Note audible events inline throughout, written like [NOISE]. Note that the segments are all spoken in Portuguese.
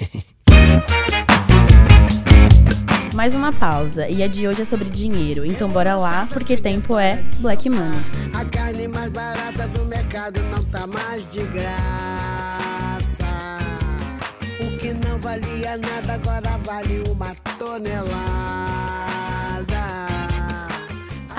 [LAUGHS] Mais uma pausa, e a de hoje é sobre dinheiro, então bora lá, porque tempo é Black Money. A carne mais barata do mercado não tá mais de graça. O que não valia nada agora vale uma tonelada.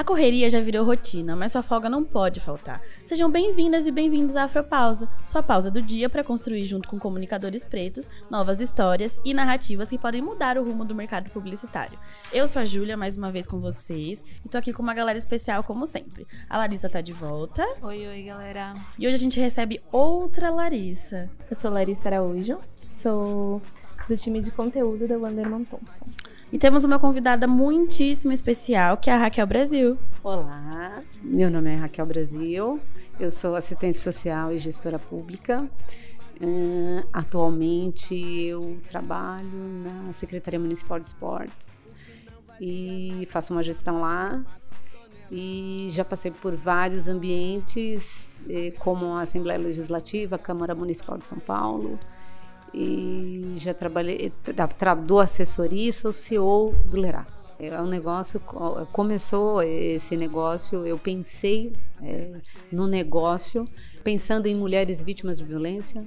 A correria já virou rotina, mas sua folga não pode faltar. Sejam bem-vindas e bem-vindos à Afropausa, sua pausa do dia para construir junto com comunicadores pretos novas histórias e narrativas que podem mudar o rumo do mercado publicitário. Eu sou a Júlia, mais uma vez com vocês, e tô aqui com uma galera especial como sempre. A Larissa tá de volta. Oi, oi, galera. E hoje a gente recebe outra Larissa. Eu sou Larissa Araújo, sou do time de conteúdo da Wanderman Thompson. E temos uma convidada muitíssimo especial, que é a Raquel Brasil. Olá, meu nome é Raquel Brasil, eu sou assistente social e gestora pública. Uh, atualmente eu trabalho na Secretaria Municipal de Esportes e faço uma gestão lá. E já passei por vários ambientes, eh, como a Assembleia Legislativa, a Câmara Municipal de São Paulo, e já trabalhei, tra, do assessoria e sou CEO do Lerá. É um negócio, começou esse negócio, eu pensei é, no negócio, pensando em mulheres vítimas de violência,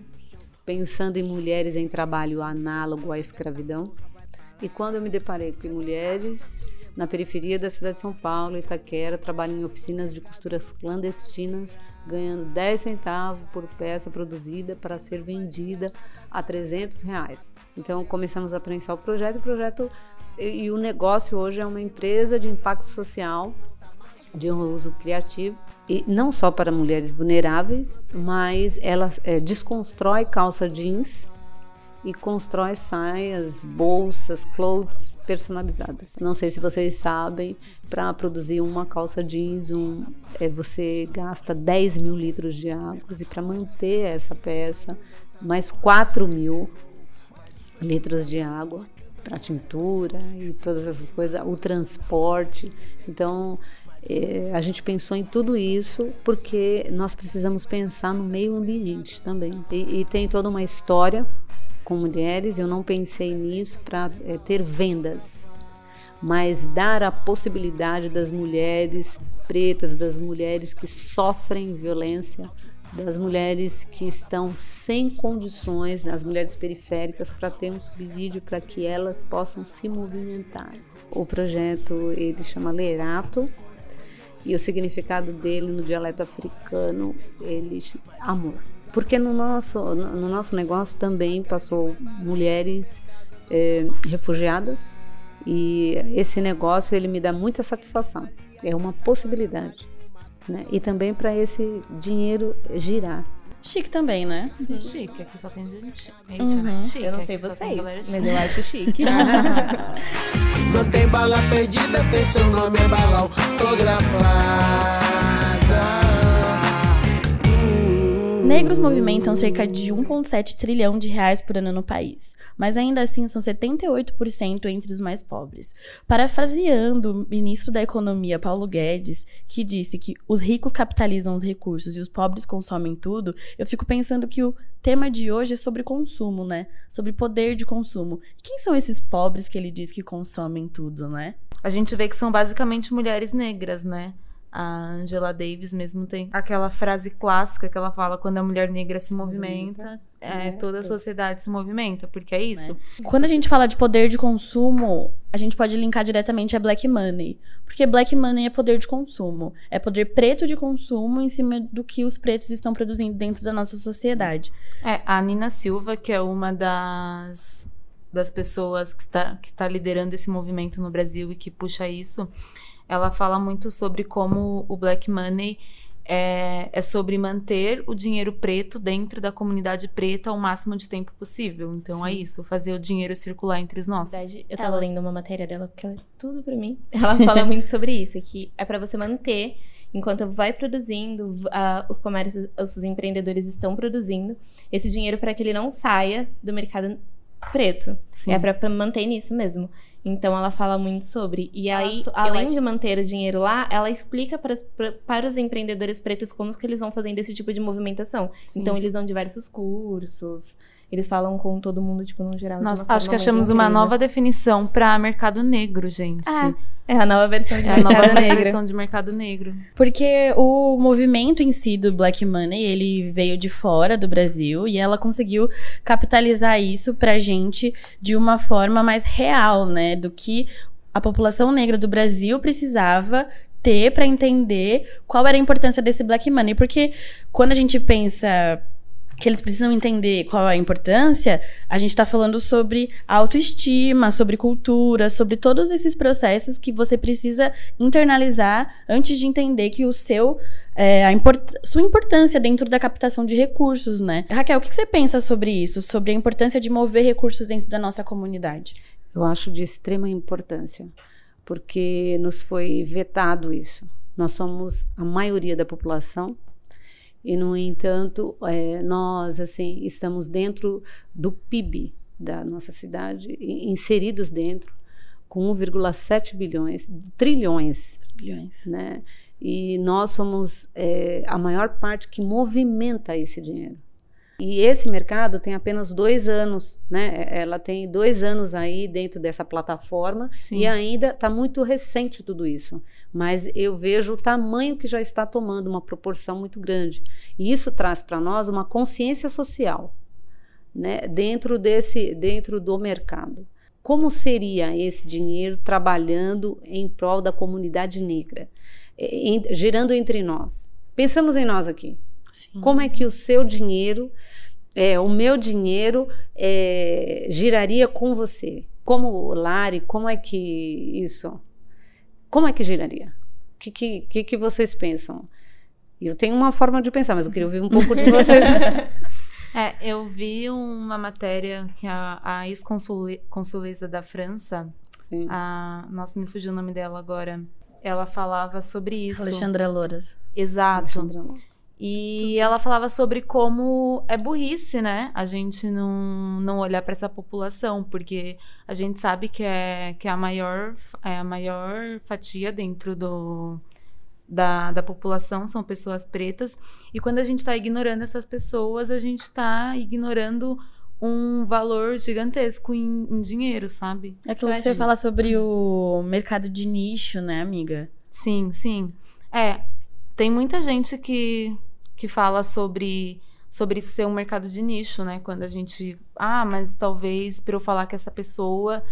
pensando em mulheres em trabalho análogo à escravidão. E quando eu me deparei com mulheres na periferia da cidade de São Paulo, Itaquera, trabalham em oficinas de costuras clandestinas, ganhando 10 centavos por peça produzida para ser vendida a 300 reais. Então começamos a prensar o projeto, o projeto e, o negócio hoje é uma empresa de impacto social de uso criativo e não só para mulheres vulneráveis, mas ela é, desconstrói calça jeans e constrói saias, bolsas, clothes personalizadas. Não sei se vocês sabem, para produzir uma calça jeans, um, é, você gasta 10 mil litros de água e para manter essa peça, mais 4 mil litros de água para tintura e todas essas coisas, o transporte. Então, é, a gente pensou em tudo isso porque nós precisamos pensar no meio ambiente também. E, e tem toda uma história com mulheres, eu não pensei nisso para é, ter vendas, mas dar a possibilidade das mulheres pretas, das mulheres que sofrem violência, das mulheres que estão sem condições, as mulheres periféricas, para ter um subsídio para que elas possam se movimentar. O projeto ele chama Lerato e o significado dele no dialeto africano ele amor porque no nosso, no nosso negócio também passou mulheres é, refugiadas e esse negócio ele me dá muita satisfação. É uma possibilidade. Né? E também para esse dinheiro girar. Chique também, né? Uhum. Chique, aqui só tem gente. Uhum. Né? Chique, eu não sei vocês, mas eu acho chique. [LAUGHS] não tem bala perdida, tem seu nome é bala autografada. Negros movimentam cerca de 1,7 trilhão de reais por ano no país, mas ainda assim são 78% entre os mais pobres. Parafraseando o ministro da Economia Paulo Guedes, que disse que os ricos capitalizam os recursos e os pobres consomem tudo, eu fico pensando que o tema de hoje é sobre consumo, né? Sobre poder de consumo. quem são esses pobres que ele diz que consomem tudo, né? A gente vê que são basicamente mulheres negras, né? A Angela Davis mesmo tem aquela frase clássica que ela fala quando a mulher negra se movimenta, é, toda a sociedade se movimenta, porque é isso. É. Quando a gente fala de poder de consumo, a gente pode linkar diretamente a black money, porque black money é poder de consumo, é poder preto de consumo em cima do que os pretos estão produzindo dentro da nossa sociedade. É, a Nina Silva, que é uma das das pessoas que está que tá liderando esse movimento no Brasil e que puxa isso, ela fala muito sobre como o black money é, é, sobre manter o dinheiro preto dentro da comunidade preta o máximo de tempo possível. Então é Sim. é isso, fazer o dinheiro circular entre os nossos. Verdade, eu tava ela... lendo uma matéria dela, porque ela é tudo pra mim. [LAUGHS] Ela fala [LAUGHS] muito sobre isso, que é para você manter, enquanto vai produzindo, uh, os comércios, os empreendedores estão produzindo, esse dinheiro para que ele não saia do mercado preto. Sim. É para manter nisso mesmo. Então ela fala muito sobre. E aí, Nossa, além de manter o dinheiro lá, ela explica para, para os empreendedores pretos como que eles vão fazendo esse tipo de movimentação. Sim. Então eles dão diversos cursos. Eles falam com todo mundo, tipo, no geral. uma acho que achamos uma incrível. nova definição para mercado negro, gente. Ah, é a nova versão de É a nova mercado negro. definição de mercado negro. Porque o movimento em si do Black Money, ele veio de fora do Brasil e ela conseguiu capitalizar isso pra gente de uma forma mais real, né? Do que a população negra do Brasil precisava ter pra entender qual era a importância desse Black Money. Porque quando a gente pensa que eles precisam entender qual é a importância, a gente está falando sobre autoestima, sobre cultura, sobre todos esses processos que você precisa internalizar antes de entender que o seu é, a import sua importância dentro da captação de recursos, né? Raquel, o que você pensa sobre isso? Sobre a importância de mover recursos dentro da nossa comunidade? Eu acho de extrema importância, porque nos foi vetado isso. Nós somos a maioria da população e, no entanto, é, nós assim estamos dentro do PIB da nossa cidade, inseridos dentro, com 1,7 bilhões, trilhões, Bilhões. né? E nós somos é, a maior parte que movimenta esse dinheiro. E esse mercado tem apenas dois anos, né? Ela tem dois anos aí dentro dessa plataforma Sim. e ainda está muito recente tudo isso. Mas eu vejo o tamanho que já está tomando uma proporção muito grande. E isso traz para nós uma consciência social, né? Dentro desse, dentro do mercado. Como seria esse dinheiro trabalhando em prol da comunidade negra, em- girando entre nós? Pensamos em nós aqui. Sim. Como é que o seu dinheiro, é, o meu dinheiro, é, giraria com você? Como Lari, como é que isso? Como é que giraria? O que, que, que, que vocês pensam? Eu tenho uma forma de pensar, mas eu queria ouvir um pouco de vocês. [LAUGHS] É, eu vi uma matéria que a, a ex-consuleza da França, Sim. a, nossa, me fugiu o nome dela agora, ela falava sobre isso. Alexandra Louras. Exato. Alexandra. E ela falava sobre como é burrice, né? A gente não, não olhar para essa população, porque a gente sabe que é, que é, a, maior, é a maior fatia dentro do, da, da população, são pessoas pretas. E quando a gente está ignorando essas pessoas, a gente está ignorando um valor gigantesco em, em dinheiro, sabe? É aquilo que você fala sobre o mercado de nicho, né, amiga? Sim, sim. É, tem muita gente que, que fala sobre, sobre isso ser um mercado de nicho, né? Quando a gente. Ah, mas talvez para eu falar que essa pessoa.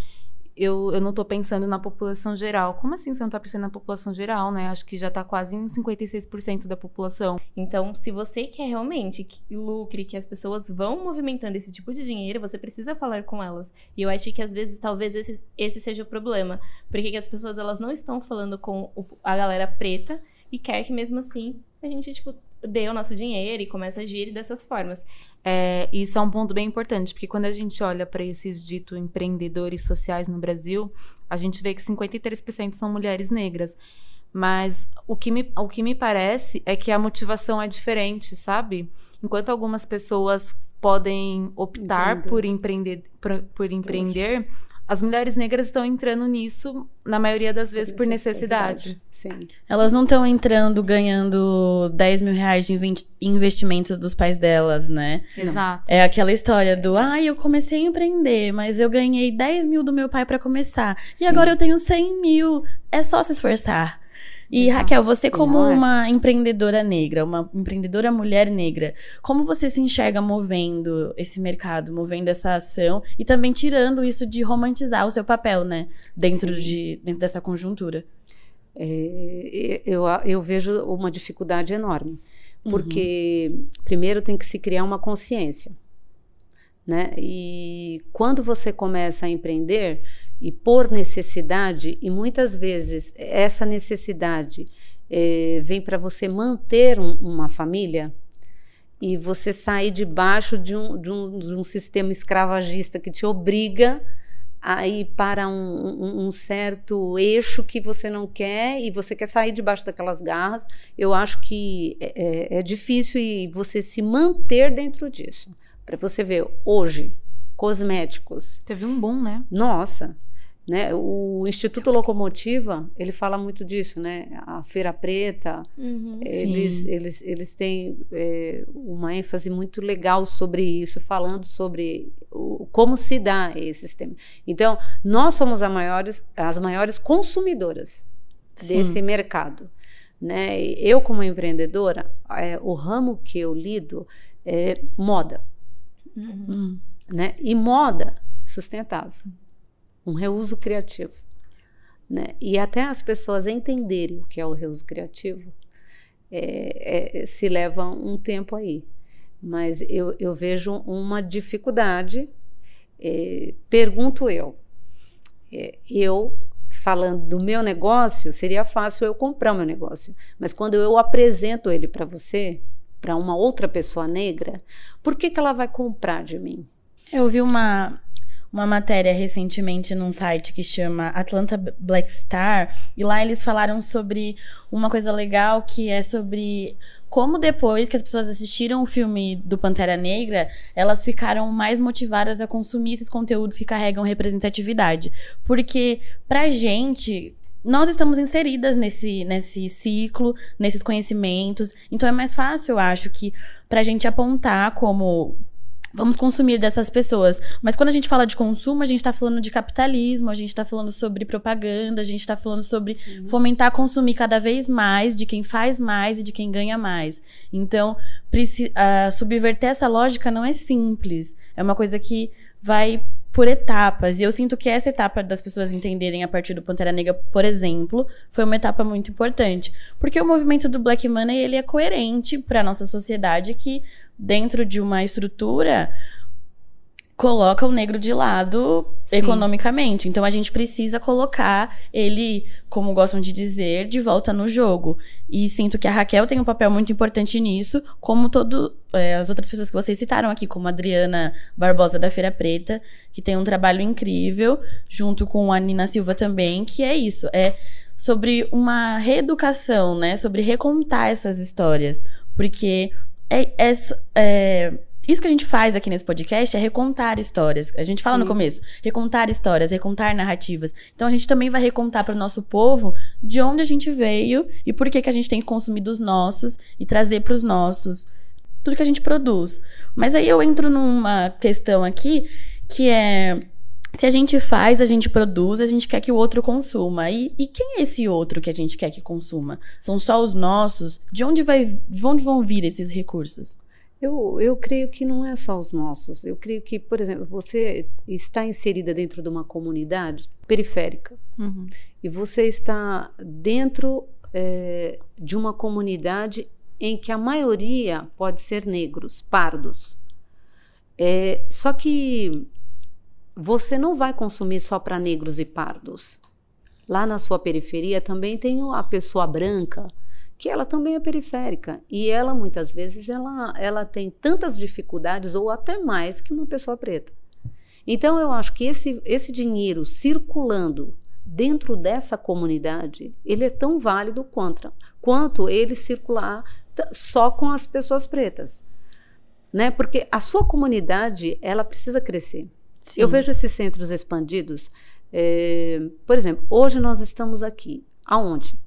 Eu, eu não tô pensando na população geral. Como assim você não tá pensando na população geral, né? Acho que já tá quase em 56% da população. Então, se você quer realmente que lucre, que as pessoas vão movimentando esse tipo de dinheiro, você precisa falar com elas. E eu acho que às vezes, talvez esse, esse seja o problema. Porque que as pessoas elas não estão falando com a galera preta e quer que mesmo assim a gente, tipo, dê o nosso dinheiro e comece a agir dessas formas. É, isso é um ponto bem importante, porque quando a gente olha para esses dito empreendedores sociais no Brasil, a gente vê que 53% são mulheres negras. Mas o que, me, o que me parece é que a motivação é diferente, sabe? Enquanto algumas pessoas podem optar por empreender, por, por empreender, as mulheres negras estão entrando nisso, na maioria das vezes, por necessidade. Sim. Elas não estão entrando ganhando 10 mil reais de investimento dos pais delas, né? Exato. É aquela história do, ah, eu comecei a empreender, mas eu ganhei 10 mil do meu pai pra começar. E agora eu tenho 100 mil. É só se esforçar. E Exato. Raquel, você como é? uma empreendedora negra, uma empreendedora mulher negra, como você se enxerga movendo esse mercado, movendo essa ação e também tirando isso de romantizar o seu papel, né? Dentro, Sim. de, dentro dessa conjuntura. É, eu, eu vejo uma dificuldade enorme, porque primeiro tem que se criar uma consciência, né? E quando você começa a empreender e por necessidade, e muitas vezes essa necessidade é, vem para você manter um- uma família e você sair debaixo de um, de, um, de um sistema escravagista que te obriga a ir para um, um- certo eixo que você não quer e você quer sair debaixo daquelas garras, eu acho que é, é- é difícil e você se manter dentro disso. Para você ver, hoje, cosméticos, Teve um boom, né? nossa, Né? O Instituto Locomotiva, ele fala muito disso, né? A Feira Preta, Uhum. eles, eles, eles têm é, uma ênfase muito legal sobre isso, falando sobre o, como se dá esse sistema. Então, nós somos a maiores, as maiores consumidoras Sim. desse mercado. Né? Eu, como empreendedora, é, o ramo que eu lido é moda. Uhum. Hum. Né? E moda sustentável, um reuso criativo. Né? E até as pessoas entenderem o que é o reuso criativo, é, é, se leva um tempo aí. Mas eu, eu vejo uma dificuldade. é, pergunto eu, é, eu falando do meu negócio, seria fácil eu comprar o meu negócio. Mas quando eu apresento ele para você, para uma outra pessoa negra, por que, que ela vai comprar de mim? Eu vi uma, uma matéria recentemente num site que chama Atlanta Black Star, e lá eles falaram sobre uma coisa legal que é sobre como depois que as pessoas assistiram o filme do Pantera Negra, elas ficaram mais motivadas a consumir esses conteúdos que carregam representatividade. Porque pra gente, nós estamos inseridas nesse, nesse ciclo, nesses conhecimentos. Então é mais fácil, eu acho, que pra gente apontar como vamos consumir dessas pessoas. Mas quando a gente fala de consumo, a gente tá falando de capitalismo, a gente tá falando sobre propaganda, a gente tá falando sobre fomentar consumir cada vez mais de quem faz mais e de quem ganha mais. Então, ah, subverter essa lógica não é simples. É uma coisa que vai por etapas. E eu sinto que essa etapa das pessoas entenderem a partir do Pantera Negra, por exemplo, foi uma etapa muito importante. Porque o movimento do Black Money, ele é coerente para nossa sociedade que dentro de uma estrutura coloca o negro de lado Sim. economicamente. Então a gente precisa colocar ele, como gostam de dizer, de volta no jogo. E sinto que a Raquel tem um papel muito importante nisso, como todo é, as outras pessoas que vocês citaram aqui, como a Adriana Barbosa da Feira Preta, que tem um trabalho incrível, junto com a Nina Silva também, que é isso, é sobre uma reeducação, né? Sobre recontar essas histórias. Porque é, é, é isso que a gente faz aqui nesse podcast é recontar histórias. A gente fala no Sim. começo, recontar histórias, recontar narrativas. Então a gente também vai recontar para o nosso povo de onde a gente veio e por que que a gente tem que consumir dos nossos e trazer para os nossos tudo que a gente produz. Mas aí eu entro numa questão aqui que é se a gente faz, a gente produz, a gente quer que o outro consuma. E, e quem é esse outro que a gente quer que consuma? São só os nossos? De onde, vai, de onde vão vir esses recursos? Eu, eu creio que não é só os nossos. Eu creio que, por exemplo, você está inserida dentro de uma comunidade periférica e você está dentro eh, de uma comunidade em que a maioria pode ser negros, pardos. Eh, só que você não vai consumir só para negros e pardos. Lá na sua periferia também tem a pessoa branca, que ela também é periférica e ela muitas vezes ela, ela tem tantas dificuldades ou até mais que uma pessoa preta. Então eu acho que esse, esse dinheiro circulando dentro dessa comunidade ele é tão válido quanto, quanto ele circular só com as pessoas pretas, né? Porque a sua comunidade ela precisa crescer. Eu vejo esses centros expandidos. eh, por exemplo, hoje nós estamos aqui. Aonde?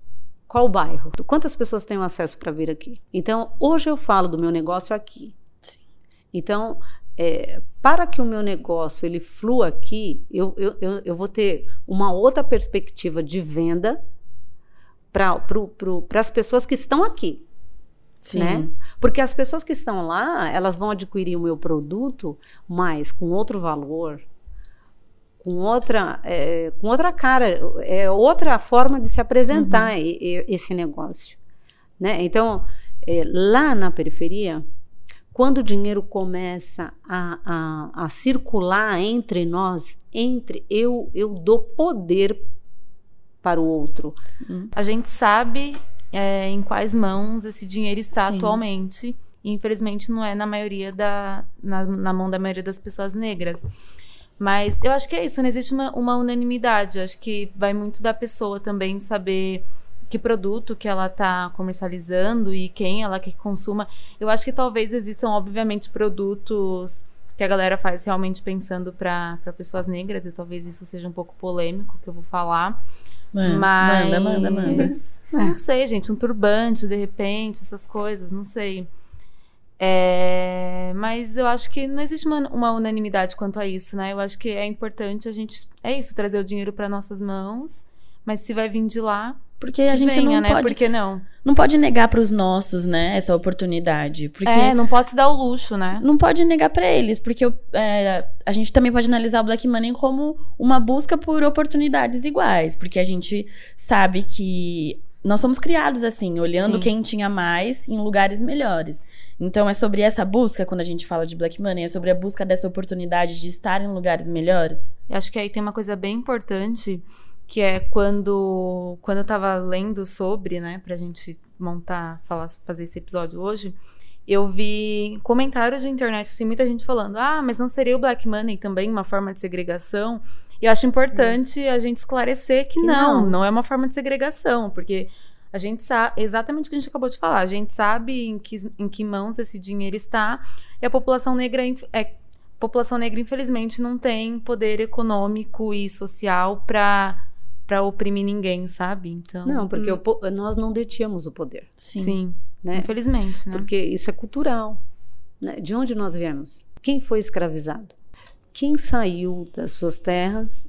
Qual bairro? Quantas pessoas têm acesso para vir aqui? Então, hoje eu falo do meu negócio aqui. Sim. Então, é, para que o meu negócio ele flua aqui, eu, eu, eu, eu vou ter uma outra perspectiva de venda para as pessoas que estão aqui Sim. né? Porque as pessoas que estão lá, elas vão adquirir o meu produto, mas com outro valor, com outra, é, com outra cara, é outra forma de se apresentar e- e- esse negócio, né? Então, é, lá na periferia, quando o dinheiro começa a, a, a circular entre nós, entre eu, eu dou poder para o outro. Sim. A gente sabe é, em quais mãos esse dinheiro está Sim. atualmente. E infelizmente não é na maioria da. Na, na mão da maioria das pessoas negras. Mas eu acho que é isso, não existe uma, uma unanimidade. Acho que vai muito da pessoa também saber que produto que ela está comercializando e quem ela quer que consuma. Eu acho que talvez existam, obviamente, produtos que a galera faz realmente pensando para pessoas negras, e talvez isso seja um pouco polêmico que eu vou falar. Mas. manda, manda, manda. Não sei, gente, um turbante, de repente, essas coisas, não sei. É, mas eu acho que não existe uma, uma unanimidade quanto a isso, né? Eu acho que é importante a gente. É isso, trazer o dinheiro para nossas mãos. Mas se vai vir de lá, Porque que a gente venha, não né? pode Por que não? não pode negar para os nossos, né, essa oportunidade, porque É, não pode se dar o luxo, né? não pode negar para eles, porque é, a gente também pode analisar o Black Money como uma busca por oportunidades iguais, porque a gente sabe que nós somos criados assim, olhando Sim. quem tinha mais em lugares melhores. Então é sobre essa busca quando a gente fala de Black Money, é sobre a busca dessa oportunidade de estar em lugares melhores. Eu acho que aí tem uma coisa bem importante, que é quando, quando eu tava lendo sobre, né, pra gente montar, falar, fazer esse episódio hoje, eu vi comentários de internet, assim, muita gente falando, ah, mas não seria o Black Money também uma forma de segregação? E eu acho importante a gente esclarecer que, Que não, não. não é uma forma de segregação, porque a gente sabe, exatamente o que a gente acabou de falar, a gente sabe em que, em que mãos esse dinheiro está, e a população negra é população negra, infelizmente, não tem poder econômico e social pra para oprimir ninguém, sabe? Então. Não, porque o po- nós não detínhamos o poder, Sim. Sim. né? Infelizmente, né? Porque isso é cultural. Né? De onde nós viemos? Quem foi escravizado? Quem saiu das suas terras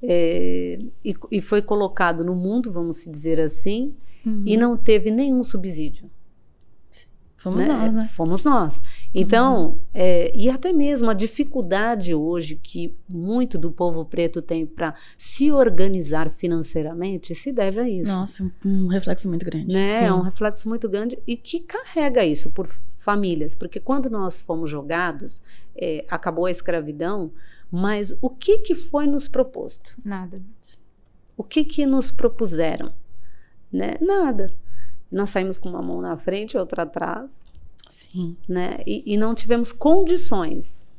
é, e, e foi colocado no mundo, vamos dizer assim, Uhum. e não teve nenhum subsídio? Fomos nós, né? Fomos nós. Então, é, e até mesmo a dificuldade hoje que muito do povo preto tem para se organizar financeiramente se deve a isso. Nossa, um reflexo muito grande. né? Sim. É um reflexo muito grande e que carrega isso por famílias, porque quando nós fomos jogados, é, acabou a escravidão, mas o que que foi nos proposto? Nada. O que que nos propuseram? Né? Nada. Nós saímos com uma mão na frente, outra atrás, Sim. né? E, e não tivemos condições.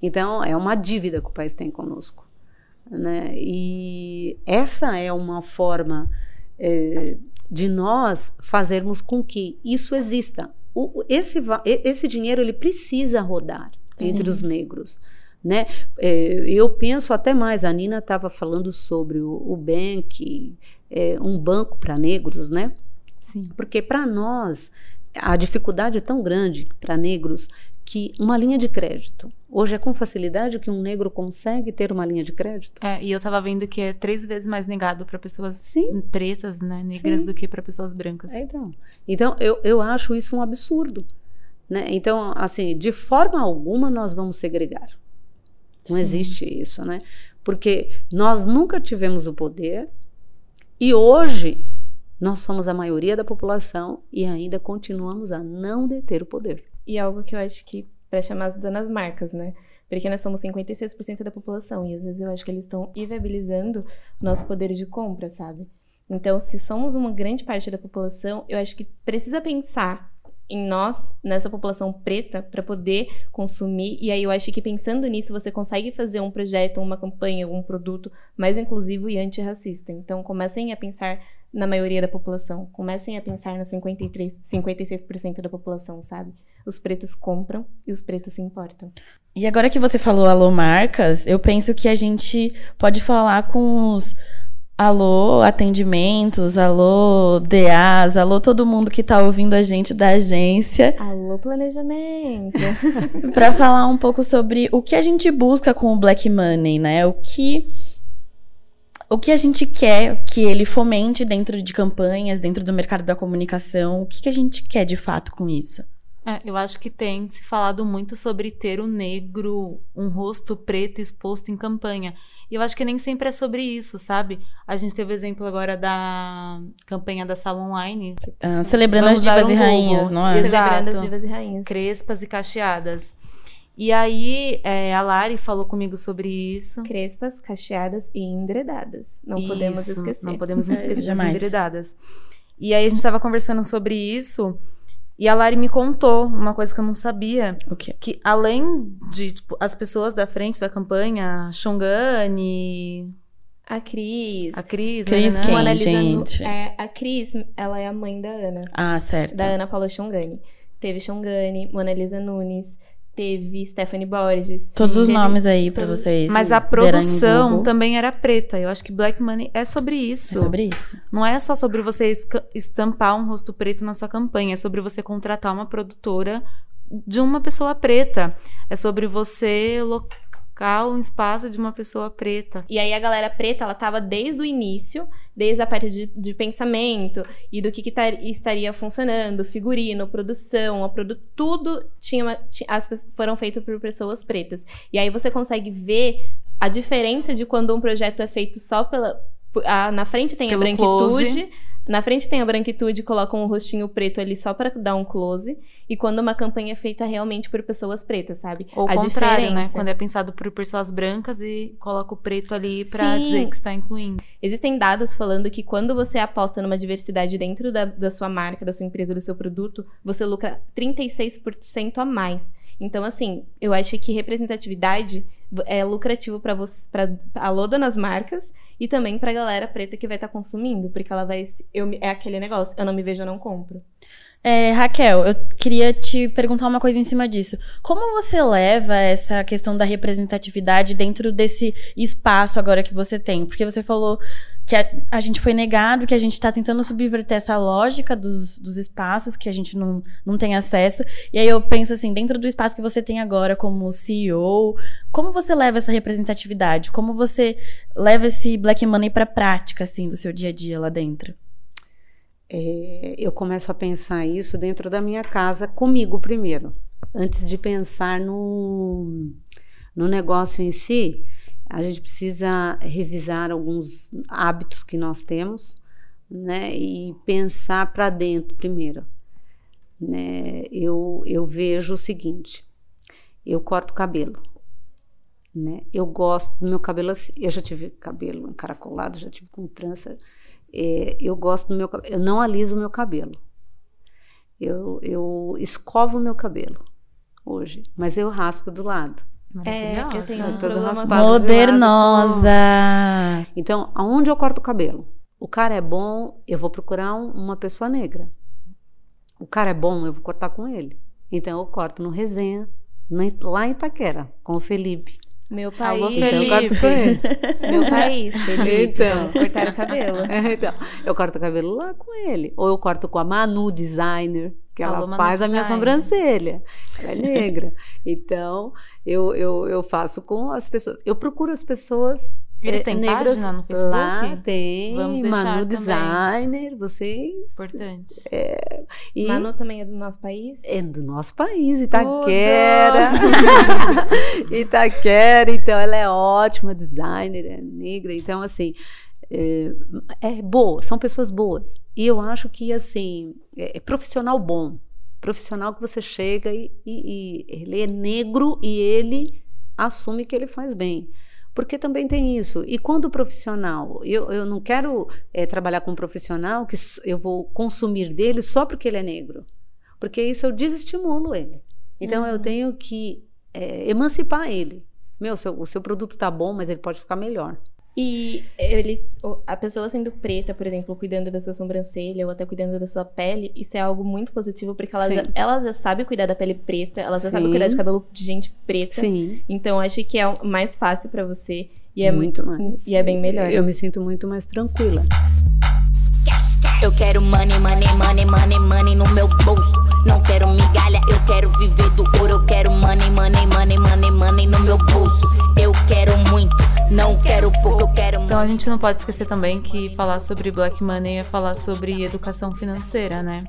Então, é uma dívida que o país tem conosco. Né? E essa é uma forma eh, de nós fazermos com que isso exista. O- esse, esse dinheiro ele precisa rodar entre Sim. os negros. Né? Eh, eu penso até mais, a Nina estava falando sobre o, o Bank, eh, um banco para negros, né? Sim. Porque para nós, a dificuldade é tão grande para negros que uma linha de crédito. Hoje é com facilidade que um negro consegue ter uma linha de crédito. É, e eu tava vendo que é três vezes mais negado pra pessoas Sim. pretas, né, negras, Sim. do que pra pessoas brancas. É, então, então eu, eu acho isso um absurdo. Né? Então, assim, de forma alguma nós vamos segregar. Não Sim. existe isso, né? Porque nós nunca tivemos o poder e hoje nós somos a maioria da população e ainda continuamos a não deter o poder. E algo que eu acho que, para chamar as donas marcas, né? Porque nós somos 56% da população e às vezes eu acho que eles estão inviabilizando o nosso poder de compra, sabe? Então, se somos uma grande parte da população, eu acho que precisa pensar em nós, nessa população preta, para poder consumir. E aí eu acho que pensando nisso, você consegue fazer um projeto, uma campanha, um produto mais inclusivo e antirracista. Então, comecem a pensar na maioria da população. Comecem a pensar nos 53, 56% da população, sabe? Os pretos compram e os pretos se importam. E agora que você falou alô marcas, eu penso que a gente pode falar com os alô atendimentos, alô DAs, alô todo mundo que tá ouvindo a gente da agência, Alô, planejamento! [LAUGHS] para falar um pouco sobre o que a gente busca com o Black Money, né? O que o que a gente quer que ele fomente dentro de campanhas, dentro do mercado da comunicação, o que, que a gente quer de fato com isso? É, eu acho que tem se falado muito sobre ter o negro, um rosto preto exposto em campanha. E eu acho que nem sempre é sobre isso, sabe? A gente teve o exemplo agora da campanha da sala online. Ah, celebrando Vamos as divas um e rainhas, não é? Exato. Celebrando as divas e rainhas. Crespas e cacheadas. E aí, é, a Lari falou comigo sobre isso. Crespas, cacheadas e endredadas. Não podemos Isso, esquecer. Não podemos É, esquecer [LAUGHS] das jamais. enveredadas. E aí a gente tava conversando sobre isso. E a Lari me contou uma coisa que eu não sabia. O quê? Que além de, tipo, as pessoas da frente da campanha, Xongani, A Cris. a Cris, Cris né, quem? né, Lisa Nu- gente? É, a Cris, ela é a mãe da Ana. Ah, certo. Da Ana Paula Xongani. Teve Xongani, Mona Lisa Nunes, teve Stephanie Borges. Todos os teve- nomes aí pra todos- vocês. Mas a produção também era preta. Eu acho que Black Money é sobre isso. É sobre isso. Não é só sobre você estampar um rosto preto na sua campanha, é sobre você contratar uma produtora de uma pessoa preta. É sobre você um espaço de uma pessoa preta. E aí a galera preta, ela tava desde o início, desde a parte de, de pensamento e do que, que tar- estaria funcionando, figurino, produção, a produ tudo tinha uma- ti- as, foram feitos por pessoas pretas. E aí você consegue ver a diferença de quando um projeto é feito só pela. a- na frente tem Pelo a branquitude. close. Na frente tem a branquitude, colocam um rostinho preto ali só pra dar um close. E quando uma campanha é feita realmente por pessoas pretas, sabe? Ou o a contrário, né? diferença. Quando é pensado por pessoas brancas e coloca o preto ali pra Sim. dizer que está incluindo. Existem dados falando que quando você aposta numa diversidade dentro da, da sua marca, da sua empresa, do seu produto, você lucra 36% a mais. Então, assim, eu acho que representatividade é lucrativo para você, para alô nas marcas e também pra galera preta que vai estar consumindo, porque ela vai, eu, é aquele negócio, eu não me vejo, eu não compro. É, Raquel, eu queria te perguntar uma coisa em cima disso. Como você leva essa questão da representatividade dentro desse espaço agora que você tem? Porque você falou que a, a gente foi negado, que a gente está tentando subverter essa lógica dos, dos espaços que a gente não, não tem acesso. E aí eu penso assim, dentro do espaço que você tem agora como CEO, como você leva essa representatividade? Como você leva esse Black Money para prática, assim, do seu dia a dia lá dentro? É, eu começo a pensar isso dentro da minha casa comigo primeiro, antes de pensar no, no negócio em si. A gente precisa revisar alguns hábitos que nós temos, né, e pensar para dentro primeiro. Né? Eu, eu vejo o seguinte: eu corto cabelo. Né? Eu gosto do meu cabelo assim. Eu já tive cabelo encaracolado, já tive com trança. É, eu gosto do meu cabelo. Eu não aliso o meu cabelo. Eu, eu escovo o meu cabelo hoje, mas eu raspo do lado. É, eu tenho um problema Modernosa! Então, aonde eu corto o cabelo? O cara é bom, eu vou procurar um- uma pessoa negra. O cara é bom, eu vou cortar com ele. Então, eu corto no Resenha, lá em Itaquera, com o Felipe. Meu país. Alô, Então, eu corto Felipe. com ele. [LAUGHS] Meu país, Felipe. Então. Vamos cortar o cabelo. É, [LAUGHS] então, eu corto o cabelo lá com ele. Ou eu corto com a Manu Designer, que ela Alô, Manu faz a minha sobrancelha. Ela é [LAUGHS] negra. então, eu, eu, eu faço com as pessoas. Eu procuro as pessoas. Eles eh, têm negras página no Facebook? Lá tem. Vamos deixar Manu também. Designer, vocês. Importante. E Manu também é do nosso país? é do nosso país, Itaquera. [LAUGHS] Itaquera, então ela é ótima designer, é negra, então assim, é, é boa, são pessoas boas. E eu acho que assim, é, é profissional bom, profissional que você chega e, e- e ele é negro e ele assume que ele faz bem. Porque também tem isso. E quando o profissional, eu, eu não quero é, trabalhar com um profissional que eu vou consumir dele só porque ele é negro. Porque isso eu desestimulo ele. Então eu tenho que é, emancipar ele. Meu, seu, o seu produto tá bom, mas ele pode ficar melhor. E ele, a pessoa sendo preta, por exemplo, cuidando da sua sobrancelha ou até cuidando da sua pele, isso é algo muito positivo, porque ela, Sim. já, ela já sabe cuidar da pele preta, ela já sabe Sim. cuidar de cabelo de gente preta. Sim. Então acho que é o mais fácil pra você. E é muito mais. E é bem melhor. Eu me sinto muito mais tranquila. Eu quero money, money, money, money, money no meu bolso. Não quero migalha, eu quero viver do ouro. Eu quero money, money, money, money, money no meu bolso. Eu quero muito, não quero pouco, eu quero Então a gente não pode esquecer também que falar sobre Black Money é falar sobre educação financeira, né?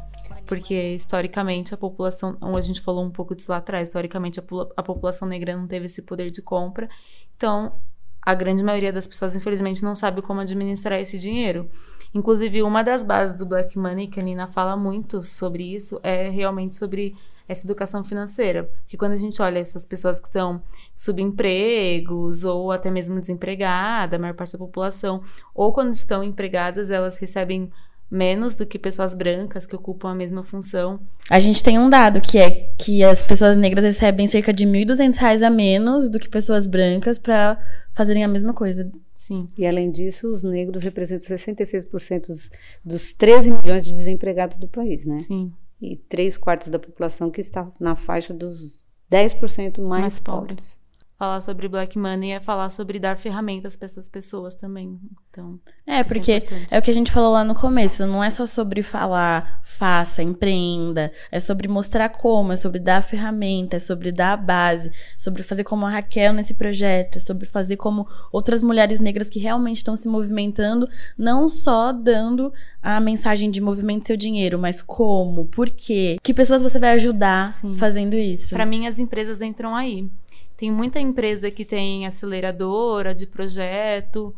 Porque historicamente a população, como a gente falou um pouco disso lá atrás, historicamente a, a população negra não teve esse poder de compra. Então a grande maioria das pessoas, infelizmente, não sabe como administrar esse dinheiro. Inclusive, uma das bases do Black Money, que a Nina fala muito sobre isso, é realmente sobre essa educação financeira. Porque quando a gente olha essas pessoas que estão subempregos ou até mesmo desempregada, a maior parte da população, ou quando estão empregadas, elas recebem menos do que pessoas brancas que ocupam a mesma função. A gente tem um dado que é que as pessoas negras recebem cerca de 1.200 reais a menos do que pessoas brancas para fazerem a mesma coisa. Sim. E além disso, os negros representam 66% dos, dos 13 milhões de desempregados do país, né? Sim. E três quartos da população que está na faixa dos 10% mais, Mais pobres. pobres. Falar sobre Black Money é falar sobre dar ferramentas para essas pessoas também. Então, É, isso porque importante. é o que a gente falou lá no começo, não é só sobre falar, faça, empreenda, é sobre mostrar como, é sobre dar ferramenta, é sobre dar a base, sobre fazer como a Raquel nesse projeto, é sobre fazer como outras mulheres negras que realmente estão se movimentando, não só dando a mensagem de movimento seu dinheiro, mas como, por quê, que pessoas você vai ajudar Sim. fazendo isso. Para mim, as empresas entram aí. Tem muita empresa que tem aceleradora de projeto.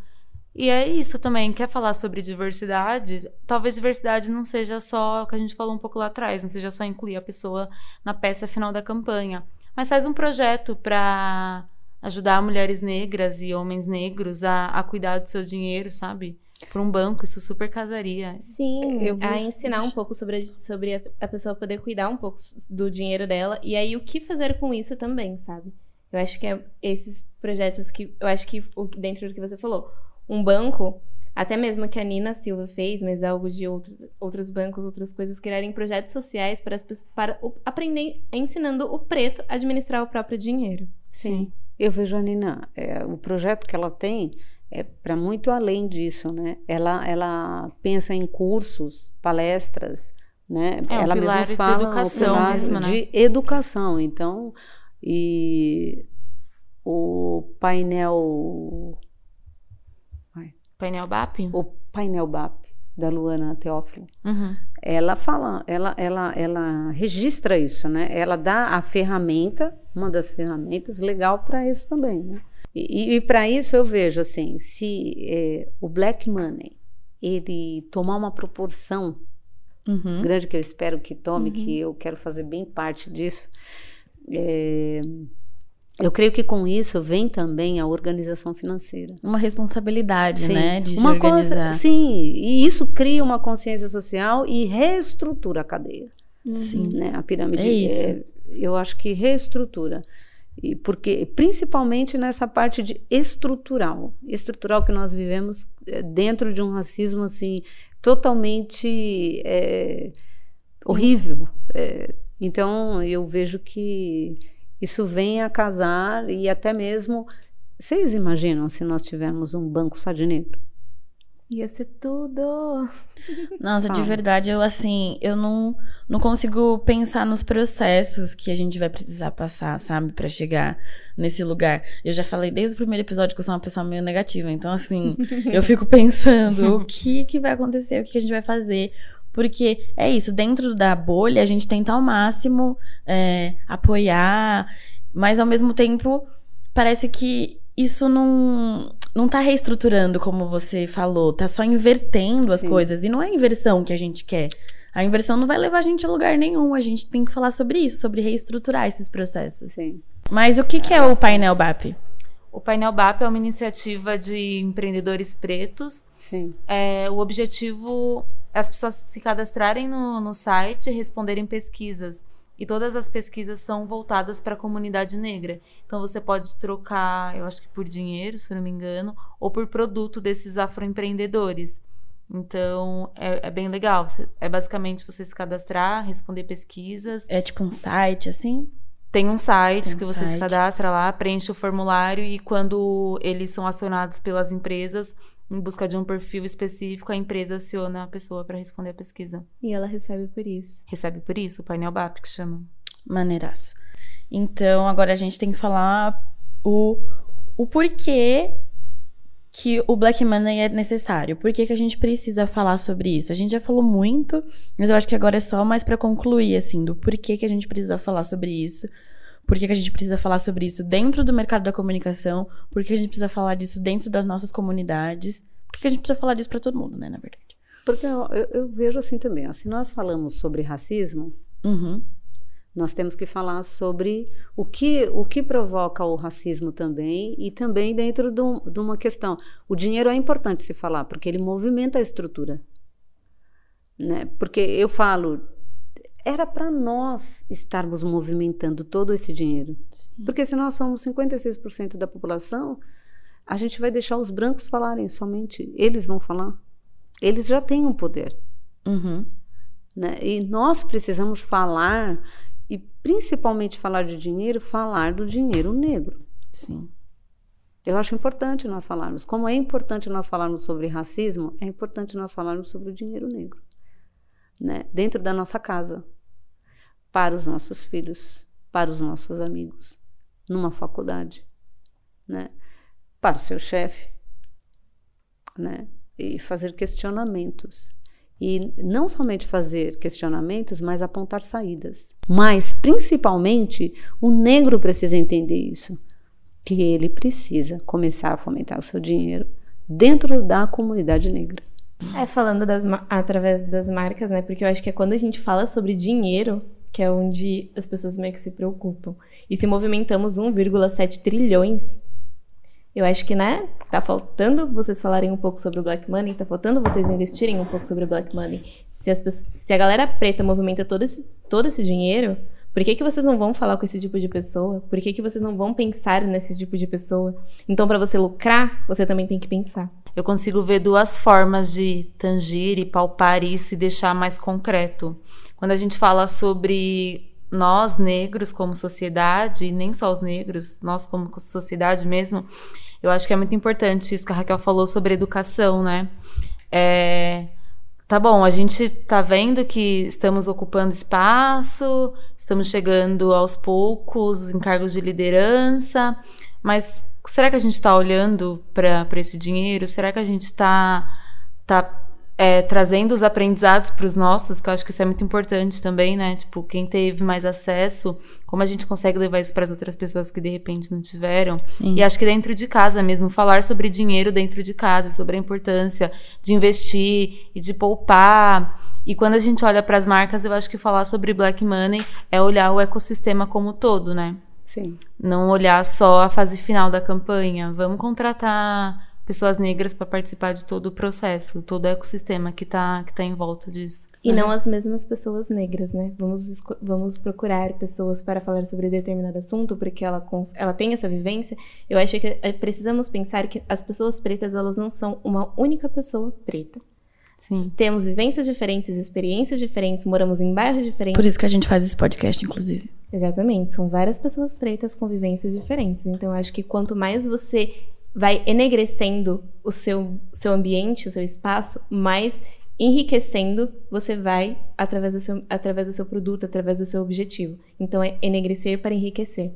E é isso também. Quer falar sobre diversidade? Talvez diversidade não seja só o que a gente falou um pouco lá atrás, não seja só incluir a pessoa na peça final da campanha. Mas faz um projeto para ajudar mulheres negras e homens negros a, a cuidar do seu dinheiro, sabe? Por um banco, isso super casaria. Sim, Eu a ensinar um pouco sobre, sobre a, a pessoa poder cuidar um pouco do dinheiro dela e aí o que fazer com isso também, sabe? Eu acho que é esses projetos que. Eu acho que dentro do que você falou, um banco, até mesmo que a Nina Silva fez, mas algo de outros, outros bancos, outras coisas, criarem projetos sociais para, as, pessoas- para o- aprender, ensinando o preto a administrar o próprio dinheiro. Sim. Eu vejo a Nina, é, o projeto que ela tem é para muito além disso, né? Ela, ela pensa em cursos, palestras, né? É, um ela pilar mesma de fala educação o pilar mesmo, né? de educação. Então, e o painel, Painel BAP? o painel BAP da Luana Teófilo, Uhum. ela fala, ela, ela, ela registra isso, né? Ela dá a ferramenta, uma das ferramentas legal para isso também, né? E, e para isso eu vejo assim, se eh, o black money ele tomar uma proporção Uhum. grande que eu espero que tome, que eu quero fazer bem parte disso, eh, eu creio que com isso vem também a organização financeira. Uma responsabilidade, Sim. né, de Uma se coisa- organizar. sim, e isso cria uma consciência social e reestrutura a cadeia. Sim. né? A pirâmide. É isso. é, eu acho que reestrutura. E porque, principalmente nessa parte de estrutural, estrutural que nós vivemos é, dentro de um racismo assim totalmente é, horrível. É, então eu vejo que isso vem a casar e até mesmo vocês imaginam se nós tivermos um banco só de negro? Ia ser tudo. [LAUGHS] Nossa, de Fala. verdade, eu assim, eu não, não consigo pensar nos processos que a gente vai precisar passar, sabe, Pra chegar nesse lugar. Eu já falei desde o primeiro episódio que eu sou uma pessoa meio negativa, então assim, [LAUGHS] eu fico pensando o que que vai acontecer, o que, que a gente vai fazer. Porque é isso, dentro da bolha, a gente tenta ao máximo é, apoiar, mas ao mesmo tempo parece que isso não, não tá reestruturando, como você falou, tá só invertendo as Sim. coisas. E não é a inversão que a gente quer. A inversão não vai levar a gente a lugar nenhum. A gente tem que falar sobre isso, sobre reestruturar esses processos. Sim. Mas o que, que é o painel BAP? O Painel BAP é uma iniciativa de empreendedores pretos. Sim. É, o objetivo as pessoas se cadastrarem no, no site e responderem pesquisas. E todas as pesquisas são voltadas para a comunidade negra. Então você pode trocar, eu acho que por dinheiro, se não me engano, ou por produto desses afroempreendedores. Então é, é bem legal. É basicamente você se cadastrar, responder pesquisas. É tipo um site, assim? Tem um site Tem um que você site. se cadastra lá, preenche o formulário e quando eles são acionados pelas empresas em busca de um perfil específico, a empresa aciona a pessoa para responder a pesquisa. E ela recebe por isso. Recebe por isso, o painel BAP que chama. Maneiraço. Então, agora a gente tem que falar o, o porquê que o Black Money é necessário. Por que, que a gente precisa falar sobre isso? A gente já falou muito, mas eu acho que agora é só mais pra concluir, assim, do porquê que a gente precisa falar sobre isso. Por que, que a gente precisa falar sobre isso dentro do mercado da comunicação? Por que a gente precisa falar disso dentro das nossas comunidades? Por que a gente precisa falar disso pra todo mundo, né, na verdade? Porque eu, eu- eu vejo assim também, ó, se nós falamos sobre racismo, Uhum. nós temos que falar sobre o que, o que provoca o racismo também e também dentro de, um- de uma questão. O dinheiro é importante se falar, porque ele movimenta a estrutura. Né? Porque eu falo, era para nós estarmos movimentando todo esse dinheiro. Porque se nós somos 56% da população, a gente vai deixar os brancos falarem somente. Eles vão falar. Eles já têm um poder Uhum. né? E nós precisamos falar e principalmente falar de dinheiro, falar do dinheiro negro. Sim. Eu acho importante nós falarmos. Como é importante nós falarmos sobre racismo, é importante nós falarmos sobre o dinheiro negro. Né? Dentro da nossa casa, para os nossos filhos, para os nossos amigos, numa faculdade, né? para o seu chefe, né? e fazer questionamentos. E não somente fazer questionamentos, mas apontar saídas. Mas, principalmente, o negro precisa entender isso. Que ele precisa começar a fomentar o seu dinheiro dentro da comunidade negra. É, falando das, através das marcas, né? Porque eu acho que é quando a gente fala sobre dinheiro que é onde as pessoas meio que se preocupam. E se movimentamos 1,7 trilhões, eu acho que, né? Tá faltando vocês falarem um pouco sobre o Black Money, tá faltando vocês investirem um pouco sobre o Black Money. Se, as se a galera preta movimenta todo esse, todo esse dinheiro, por que, que vocês não vão falar com esse tipo de pessoa? Por que, que vocês não vão pensar nesse tipo de pessoa? Então, para você lucrar, você também tem que pensar. Eu consigo ver duas formas de tangir e palpar isso e deixar mais concreto. Quando a gente fala sobre nós negros como sociedade, e nem só os negros, nós como sociedade mesmo, eu acho que é muito importante isso que a Raquel falou sobre educação, né? É, tá bom, a gente tá vendo que estamos ocupando espaço, estamos chegando aos poucos em cargos de liderança, mas será que a gente está olhando para esse dinheiro? Será que a gente está tá, é, trazendo os aprendizados para os nossos? Que eu acho que isso é muito importante também, né? Tipo, quem teve mais acesso, como a gente consegue levar isso para as outras pessoas que de repente não tiveram? Sim. E acho que dentro de casa mesmo, falar sobre dinheiro dentro de casa, sobre a importância de investir e de poupar. E quando a gente olha para as marcas, eu acho que falar sobre Black Money é olhar o ecossistema como um todo, né? Sim. Não olhar só a fase final da campanha. Vamos contratar pessoas negras para participar de todo o processo, todo o ecossistema que está que tá em volta disso. E não as mesmas pessoas negras, né? Vamos, vamos procurar pessoas para falar sobre determinado assunto, porque ela, ela tem essa vivência. Eu acho que eh, precisamos pensar que as pessoas pretas, elas não são uma única pessoa preta. Sim. Temos vivências diferentes, experiências diferentes, moramos em bairros diferentes. Por isso que a gente faz esse podcast, inclusive. Exatamente, são várias pessoas pretas com vivências diferentes. Então, eu acho que quanto mais você vai enegrecendo o seu, seu ambiente, o seu espaço, mais enriquecendo você vai através do, seu, através do seu produto, através do seu objetivo. Então, é enegrecer para enriquecer.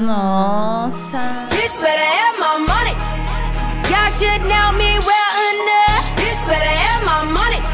Nossa! Bitch better have my money. Y'all should know me well my money.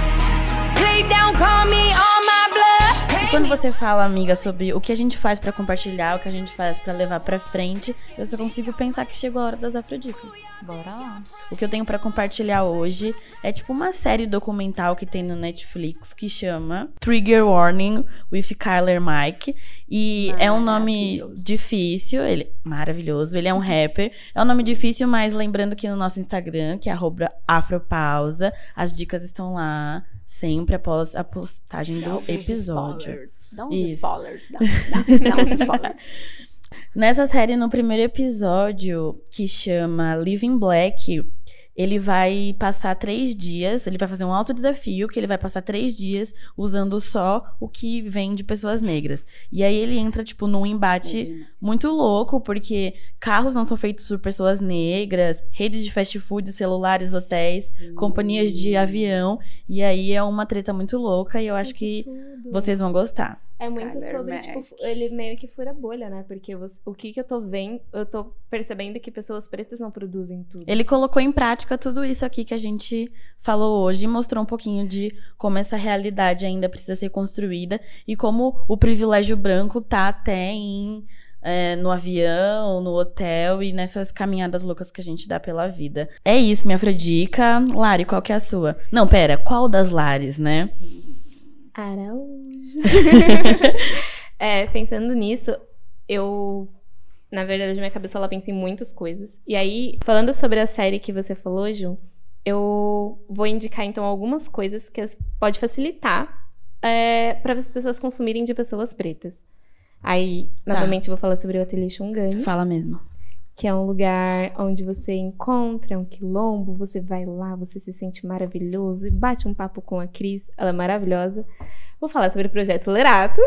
Quando você fala, amiga, sobre o que a gente faz pra compartilhar, o que a gente faz pra levar pra frente, eu só consigo pensar que chegou a hora das afrodicas. Bora lá. O que eu tenho pra compartilhar hoje é tipo uma série documental que tem no Netflix que chama Trigger Warning with Kyler Mike. E é um nome difícil, ele maravilhoso, ele é um rapper. É um nome difícil, mas lembrando que no nosso Instagram, que é arroba afropausa, as dicas estão lá sempre após a postagem do episódio. Dá uns Isso. spoilers. Dá, dá, dá uns spoilers. [LAUGHS] Nessa série, no primeiro episódio, que chama Living Black, ele vai passar três dias, ele vai fazer um alto desafio, que ele vai passar três dias usando só o que vem de pessoas negras. E aí ele entra, tipo, num embate Imagina. muito louco, porque carros não são feitos por pessoas negras, redes de fast food, celulares, hotéis, companhias de avião. E aí é uma treta muito louca e eu acho que vocês vão gostar. É muito sobre, Mack. tipo, ele meio que fura a bolha, né? Porque você- o que que eu tô vendo, eu tô percebendo que pessoas pretas não produzem tudo. Ele colocou em prática tudo isso aqui que a gente falou hoje e mostrou um pouquinho de como essa realidade ainda precisa ser construída e como o privilégio branco tá até em é, no avião, no hotel e nessas caminhadas loucas que a gente dá pela vida. É isso, minha Fredica. Lari, qual que é a sua? Não, pera, qual das Lares, né? Araújo. [LAUGHS] é, pensando nisso, eu. Na verdade, minha cabeça ela pensa em muitas coisas. E aí, falando sobre a série que você falou, Ju, eu vou indicar então algumas coisas que as- pode facilitar para as pessoas consumirem de pessoas pretas. Aí, Tá. novamente, eu vou falar sobre o Ateliê Xungani. Fala mesmo. Que é um lugar onde você encontra um quilombo, você vai lá, você se sente maravilhoso e bate um papo com a Cris, ela é maravilhosa. Vou falar sobre o projeto Lerato,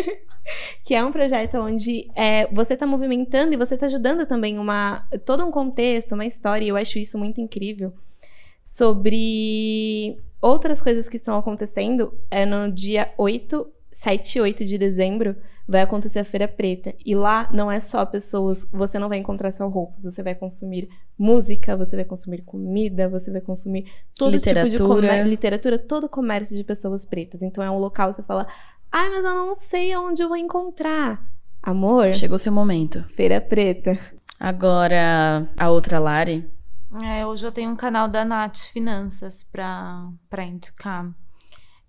[LAUGHS] que é um projeto onde é, você está movimentando e você está ajudando também uma todo um contexto, uma história, e eu acho isso muito incrível, sobre outras coisas que estão acontecendo. É no dia 8, 7 e 8 de dezembro, vai acontecer a Feira Preta. E lá não é só pessoas, você não vai encontrar só roupas, você vai consumir música, você vai consumir comida, você vai consumir todo Literatura. tipo de comércio, literatura, todo comércio de pessoas pretas. Então é um local que você fala, ai, mas eu não sei onde eu vou encontrar. Amor, Chegou seu momento. Feira Preta. Agora, a outra Lari. É, hoje eu tenho um canal da Nath Finanças pra, pra indicar.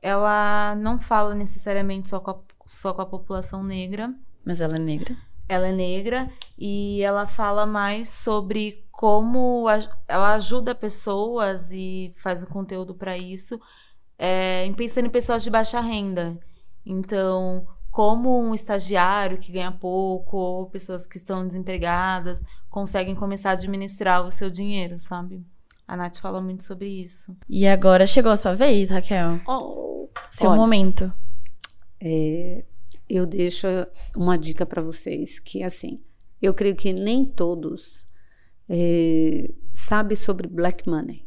Ela não fala necessariamente só com, a, só com a população negra, Mas ela é negra. ela é negra e ela fala mais sobre como a- ela ajuda pessoas e faz o conteúdo para isso, é, em pensando em pessoas de baixa renda. Então, como um estagiário que ganha pouco ou pessoas que estão desempregadas conseguem começar a administrar o seu dinheiro, sabe? A Nath fala muito sobre isso. E agora chegou a sua vez, Raquel. Seu Olha. momento. É, eu deixo uma dica para vocês que assim, eu creio que nem todos é, sabem sobre black money.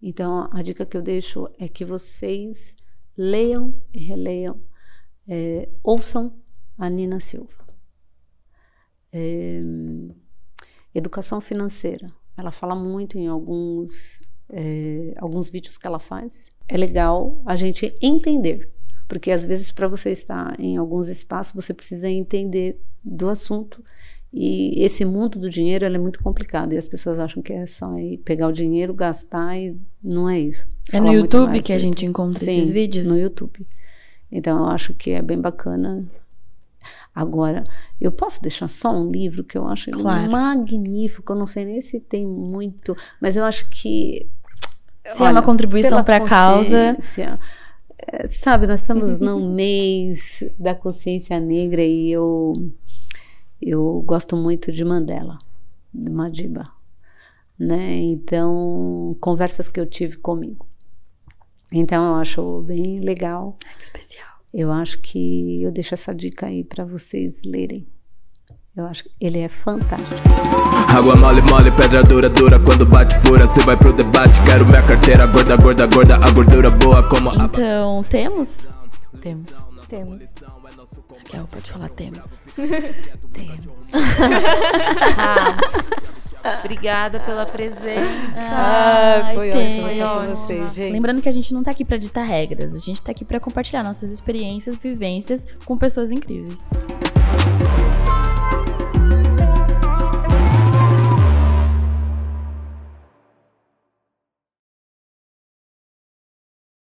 Então a dica que eu deixo é que vocês leiam e releiam, é, ouçam a Nina Silva. É, educação financeira. Ela fala muito em alguns é, alguns vídeos que ela faz. É legal a gente entender porque às vezes para você estar em alguns espaços você precisa entender do assunto. E esse mundo do dinheiro é muito complicado. E as pessoas acham que é só ir pegar o dinheiro gastar e não é isso. É Fala no YouTube mais que a gente encontra Sim, esses vídeos? no YouTube. Então eu acho que é bem bacana. Agora eu posso deixar só um livro que eu acho Claro. magnífico? Eu não sei nem se tem muito mas eu acho que Se é uma contribuição para a causa. É, Sabe, nós estamos no mês da consciência negra e eu, eu gosto muito de Mandela, de Madiba. Né? Então, conversas que eu tive comigo. Então, eu acho bem legal. Que especial. Eu acho que eu deixo essa dica aí para vocês lerem. Eu acho que ele é fantástico. Água mole, mole, pedra dura, dura Quando bate fura, cê vai pro debate Quero minha carteira gorda, gorda, gorda A gordura boa como a... Então, temos? Temos. Temos. Raquel, pode falar temos. [LAUGHS] Obrigada pela presença. Ai, foi temos. ótimo estar com vocês, gente. Lembrando que a gente não tá aqui pra ditar regras, a gente tá aqui pra compartilhar nossas experiências, vivências com pessoas incríveis.